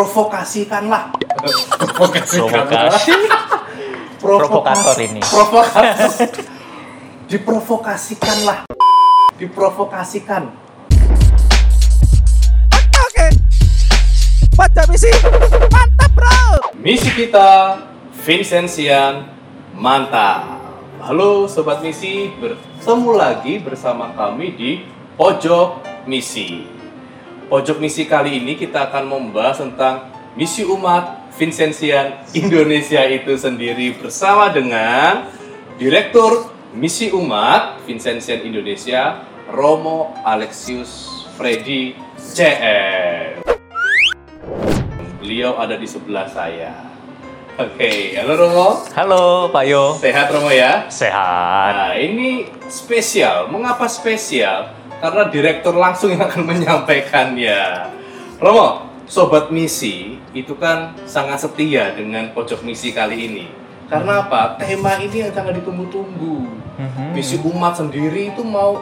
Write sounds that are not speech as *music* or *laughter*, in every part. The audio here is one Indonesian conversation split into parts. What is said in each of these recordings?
diprovokasikanlah. Provokasi. Provokator ini. Provokator. Diprovokasikanlah. Diprovokasikan. Oke. Baca misi. Mantap, Bro. Misi kita Vincentian mantap. Halo sobat misi, bertemu lagi bersama kami di Pojok Misi. Pojok Misi kali ini kita akan membahas tentang misi umat Vincentian Indonesia itu sendiri bersama dengan Direktur Misi Umat Vincentian Indonesia Romo Alexius Freddy CM. Beliau ada di sebelah saya. Oke, halo Romo. Halo Pak Yo. Sehat Romo ya? Sehat. Nah, ini spesial. Mengapa spesial? Karena direktur langsung yang akan menyampaikannya. Romo, sobat misi itu kan sangat setia dengan pojok misi kali ini. Karena apa? Tema ini yang sangat ditunggu-tunggu. Mhm. Misi umat sendiri itu mau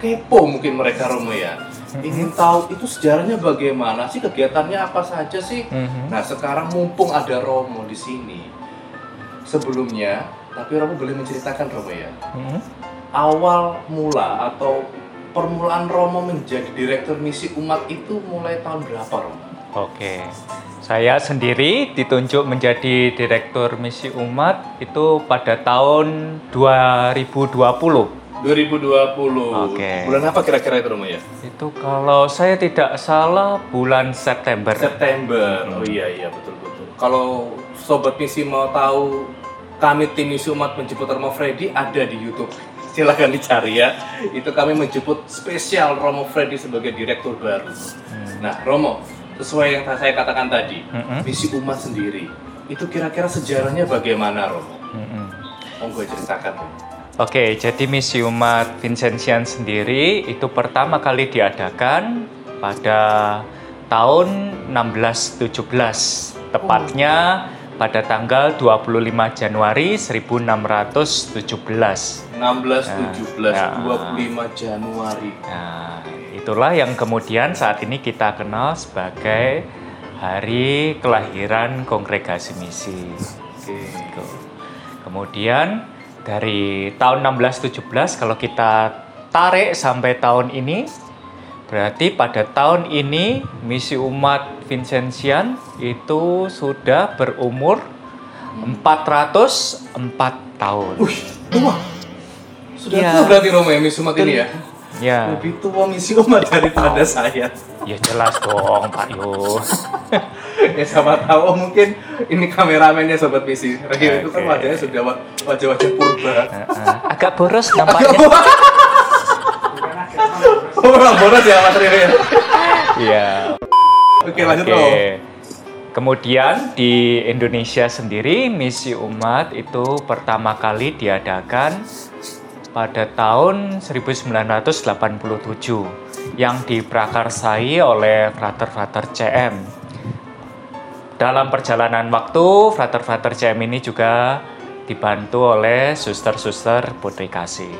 kepo mungkin mereka Romo ya. Ingin tahu itu sejarahnya bagaimana sih kegiatannya apa saja sih? Nah sekarang mumpung ada Romo di sini, sebelumnya, tapi Romo boleh menceritakan Romo ya, awal mula atau permulaan Romo menjadi direktur misi umat itu mulai tahun berapa Romo? Oke. Saya sendiri ditunjuk menjadi Direktur Misi Umat itu pada tahun 2020. 2020. Oke. Bulan apa kira-kira itu Romo ya? Itu kalau saya tidak salah bulan September. September. Oh iya iya betul betul. Kalau sobat misi mau tahu kami tim misi umat menjemput Romo Freddy ada di YouTube. Silahkan dicari ya. Itu kami menjemput spesial Romo Freddy sebagai direktur baru. Nah Romo, sesuai yang saya katakan tadi, Mhm. misi umat sendiri itu kira-kira sejarahnya bagaimana Romo? Mhm. Monggo ceritakan. Oke, jadi misi umat Vincentian sendiri itu pertama kali diadakan pada tahun 1617, tepatnya pada tanggal 25 Januari 1617. 16, 17, Ya. 25 Januari. Nah, itulah yang kemudian saat ini kita kenal sebagai hari kelahiran kongregasi misi. Oke. Gitu. Kemudian dari tahun 1617 kalau kita tarik sampai tahun ini berarti pada tahun ini misi umat Vincentian itu sudah berumur 404 tahun. Wih, tua. Sudah Iya. tua berarti Romo ya misi umat ini ya? Ya, Lebih tua misi umat daripada saya. ya jelas dong Pak Yo. *laughs* ya sama tahu oh, mungkin ini kameramennya sobat misi. Rio itu kan wajahnya sudah wa- wajah-wajah purba. Agak boros nampaknya. Oh, *laughs* orang boros ya Mas Rio ya. Iya. Oke, lanjut Oke. Kemudian di Indonesia sendiri misi umat itu pertama kali diadakan pada tahun 1987 yang diprakarsai oleh Frater-Frater CM. Dalam perjalanan waktu, Frater-Frater CM ini juga dibantu oleh suster-suster Putri Kasih.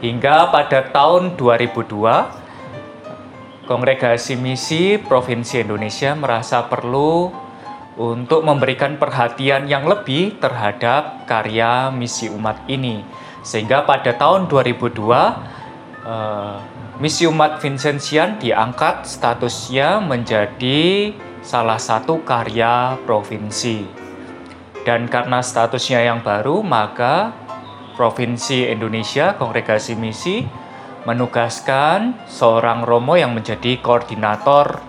Hingga pada tahun 2002, Kongregasi Misi Provinsi Indonesia merasa perlu untuk memberikan perhatian yang lebih terhadap karya misi umat ini. Sehingga pada tahun 2002, eh, misi umat Vincentian diangkat statusnya menjadi salah satu karya provinsi. Dan karena statusnya yang baru, maka Provinsi Indonesia Kongregasi Misi menugaskan seorang romo yang menjadi koordinator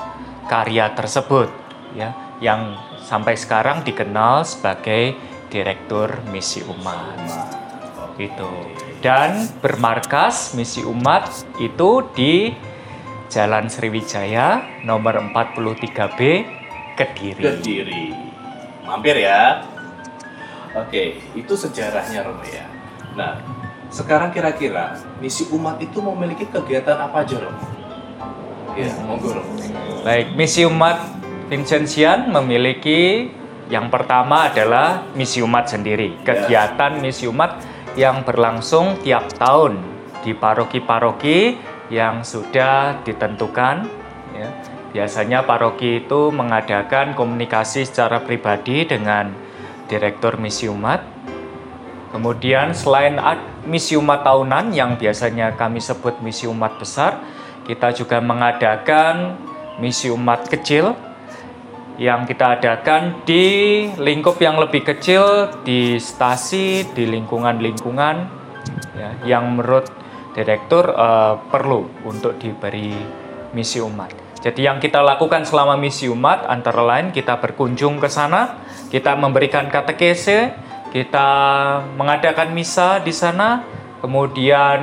karya tersebut ya yang sampai sekarang dikenal sebagai direktur misi umat itu dan bermarkas misi umat itu di Jalan Sriwijaya nomor 43B Kediri. Kediri. Mampir ya. Oke, itu sejarahnya Romo ya. Nah, sekarang kira-kira misi umat itu memiliki kegiatan apa aja Romo? Ya, monggo Romo. Baik, misi umat Vincentian memiliki yang pertama adalah misi umat sendiri. Kegiatan misi umat yang berlangsung tiap tahun di paroki-paroki yang sudah ditentukan ya. biasanya paroki itu mengadakan komunikasi secara pribadi dengan direktur misi umat. Kemudian selain ad- misi umat tahunan yang biasanya kami sebut misi umat besar, kita juga mengadakan misi umat kecil yang kita adakan di lingkup yang lebih kecil di stasi di lingkungan-lingkungan ya, yang menurut direktur eh, perlu untuk diberi misi umat. Jadi yang kita lakukan selama misi umat antara lain kita berkunjung ke sana, kita memberikan katekese, kita mengadakan misa di sana, kemudian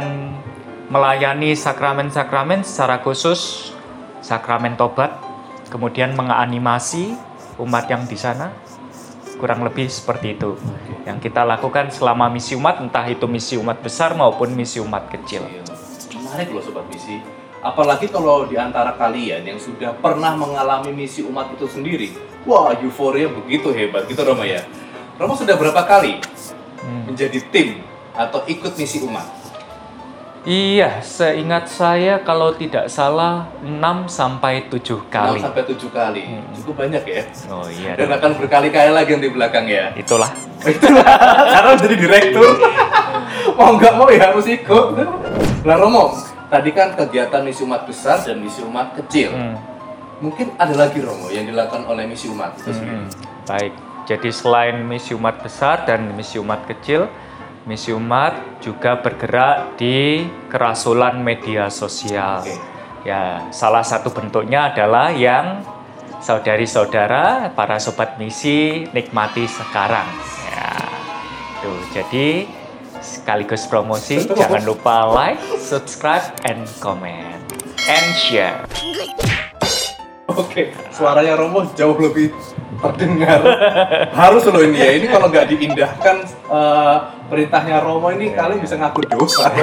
melayani sakramen-sakramen secara khusus sakramen tobat, kemudian menganimasi umat yang di sana. Kurang lebih seperti itu yang kita lakukan selama misi umat, entah itu misi umat besar maupun misi umat kecil. Iya. Menarik loh sobat misi. Apalagi kalau di antara kalian yang sudah pernah mengalami misi umat itu sendiri. Wah, euforia begitu hebat gitu Romo ya. Romo sudah berapa kali Hmm. menjadi tim atau ikut misi umat? Iya, seingat saya kalau tidak salah 6 sampai 7 kali. 6 sampai 7 kali. Hmm. Cukup banyak ya. Oh iya. Dan dong. akan berkali-kali lagi yang di belakang ya. Itulah. *laughs* Itulah karena jadi direktur. mau nggak mau ya harus ikut. Nah Romo, tadi kan kegiatan misi umat besar dan misi umat kecil. Hmm. Mungkin ada lagi Romo yang dilakukan oleh misi umat itu sendiri. Hmm, Baik. Jadi selain misi umat besar dan misi umat kecil, misi umat juga bergerak di kerasulan media sosial. Oke. Ya, salah satu bentuknya adalah yang saudari-saudara, para sobat misi nikmati sekarang. Ya. Tuh, jadi sekaligus promosi, jangan lupa like, subscribe, and comment, and share. Oke, suaranya Romo jauh lebih terdengar. Harus loh ini ya. Ini kalau nggak diindahkan eh, perintahnya Romo ini kalian bisa ngaku dosa. *laughs*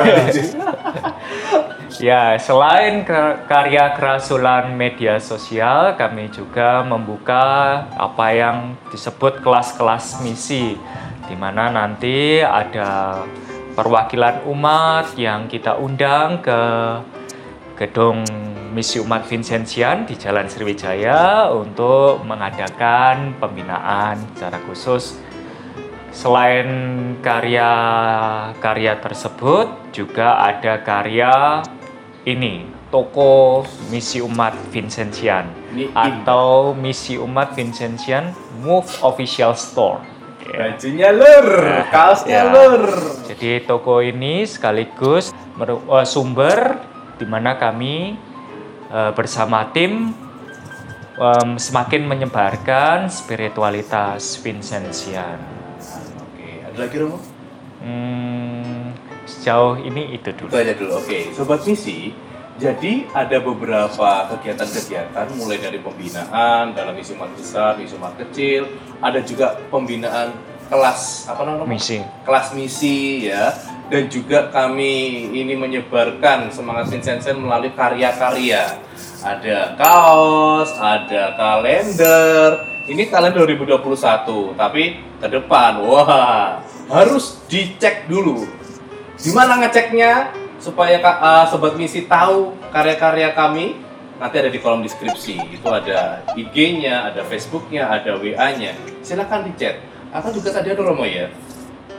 Ya, selain karya kerasulan media sosial, kami juga membuka apa yang disebut kelas-kelas misi, di mana nanti ada perwakilan umat yang kita undang ke gedung misi umat Vincentian di Jalan Sriwijaya untuk mengadakan pembinaan secara khusus Selain karya-karya tersebut, juga ada karya ini, toko misi umat Vincentian atau misi umat Vincentian Move Official Store. Ya. Bajunya lur, kaosnya Ya. lur. Jadi toko ini sekaligus eh, sumber di mana kami eh, bersama tim em, semakin menyebarkan spiritualitas Vincentian. Oke, ada lagi Romo? Hmm, sejauh ini itu Itu dulu. aja dulu. Oke, sobat misi. Jadi ada beberapa kegiatan-kegiatan mulai dari pembinaan dalam misi umat besar, misi umat kecil, ada juga pembinaan kelas apa namanya? Misi. kelas misi ya dan juga kami ini menyebarkan semangat Vincentian melalui karya-karya. Ada kaos ada kalender. Ini kalender 2021 tapi ke depan. Wah harus dicek dulu. Di mana ngeceknya? Supaya uh, sobat misi tahu karya-karya kami. Nanti ada di kolom deskripsi. Itu ada IG-nya ada Facebook-nya ada WA-nya silakan dicek. Atau juga tadi ada Romo ya?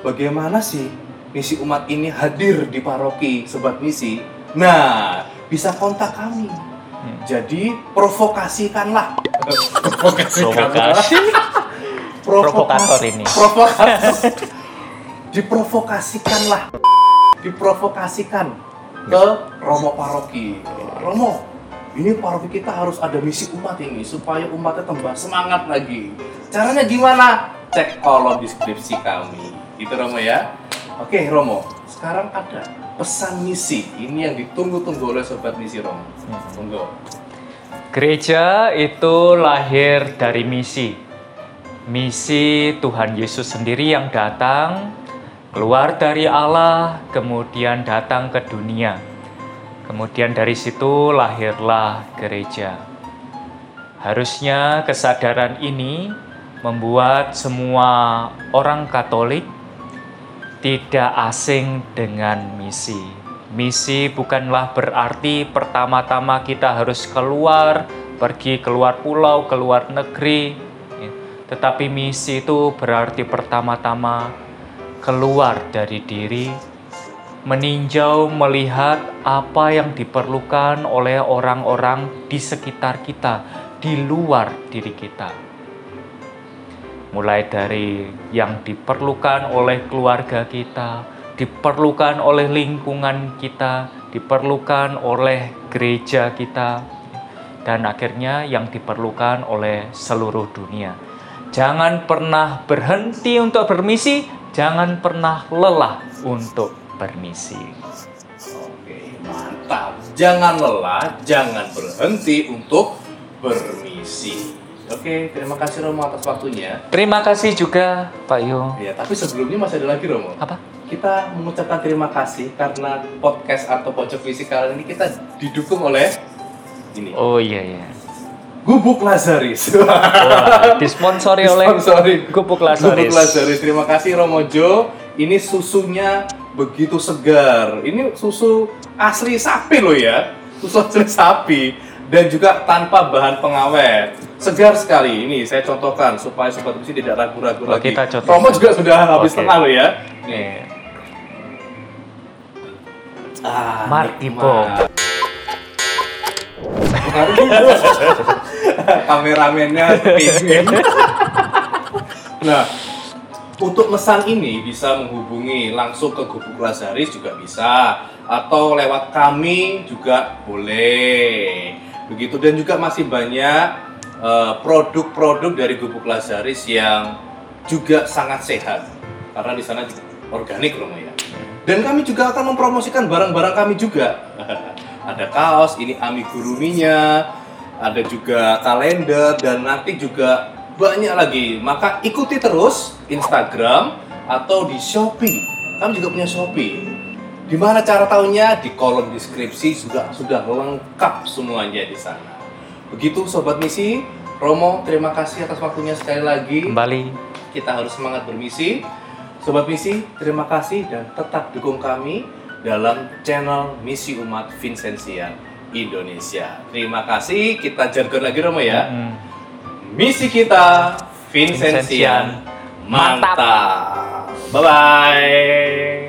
Bagaimana sih misi umat ini hadir di paroki sobat misi. Nah bisa kontak kami. Jadi provokasikanlah. Provokasikanlah *laughs* Provokasi. Provokator ini. provokator diprovokasikanlah. Diprovokasikan ke Romo Paroki. Romo ini paroki kita harus ada misi umat ini supaya umatnya tambah semangat lagi. Caranya gimana? Cek kolom deskripsi kami. Itu Romo ya oke Romo sekarang ada pesan misi ini yang ditunggu-tunggu oleh sobat misi Romo tunggu Gereja itu lahir dari misi. Misi Tuhan Yesus sendiri yang datang keluar dari Allah, kemudian datang ke dunia. Kemudian dari situ lahirlah gereja. Harusnya kesadaran ini membuat semua orang Katolik tidak asing dengan misi. Misi bukanlah berarti pertama-tama kita harus keluar pergi keluar pulau, keluar negeri. ya. Tetapi misi itu berarti pertama-tama keluar dari diri, meninjau, melihat apa yang diperlukan oleh orang-orang di sekitar kita, di luar diri kita. Mulai dari yang diperlukan oleh keluarga kita, diperlukan oleh lingkungan kita, diperlukan oleh gereja kita, dan akhirnya yang diperlukan oleh seluruh dunia. Jangan pernah berhenti untuk bermisi, jangan pernah lelah untuk bermisi. Oke, mantap. Jangan lelah, jangan berhenti untuk bermisi. Oke, terima kasih Romo atas waktunya. Terima kasih juga Pak Yo. Ya, tapi sebelumnya masih ada lagi Romo. Apa? Kita mengucapkan terima kasih karena podcast atau pojok visi kali ini kita didukung oleh ini. Oh iya iya. Gubuk Lazaris. Wah, disponsori oleh Disponsori. Gubuk Lazaris. Gubuk Lazaris. Terima kasih Romo Jo. Ini susunya begitu segar. Ini susu asli sapi loh ya. Susu asli sapi dan juga tanpa bahan pengawet. Segar sekali. Ini saya contohkan supaya sobat misi tidak ragu-ragu Oh, lagi. kita contohkan. Romo juga sudah habis Oke. tengah loh ya. Nih. Ah, Martipo. nikmat. *laughs* Kameramennya pengen. nah, untuk mesan ini bisa menghubungi langsung ke Gubuk Lazaris juga bisa atau lewat kami juga boleh. Begitu dan juga masih banyak produk-produk dari Gubuk Lazaris yang juga sangat sehat karena di sana juga organik loh ya. Dan kami juga akan mempromosikan barang-barang kami juga. *laughs* ada kaos, ini amiguruminya, ada juga kalender dan nanti juga banyak lagi. Maka ikuti terus Instagram atau di Shopee. Kami juga punya Shopee. Di mana cara tahunya? Di kolom deskripsi sudah sudah lengkap semuanya di sana. Begitu sobat misi, Romo terima kasih atas waktunya sekali lagi. kembali Kita harus semangat bermisi. Sobat misi, terima kasih dan tetap dukung kami dalam channel Misi Umat Vincentia Indonesia. Terima kasih. Kita jargon lagi Romo ya. Hmm. Misi kita Vincentian Vincentian. mantap. Bye bye.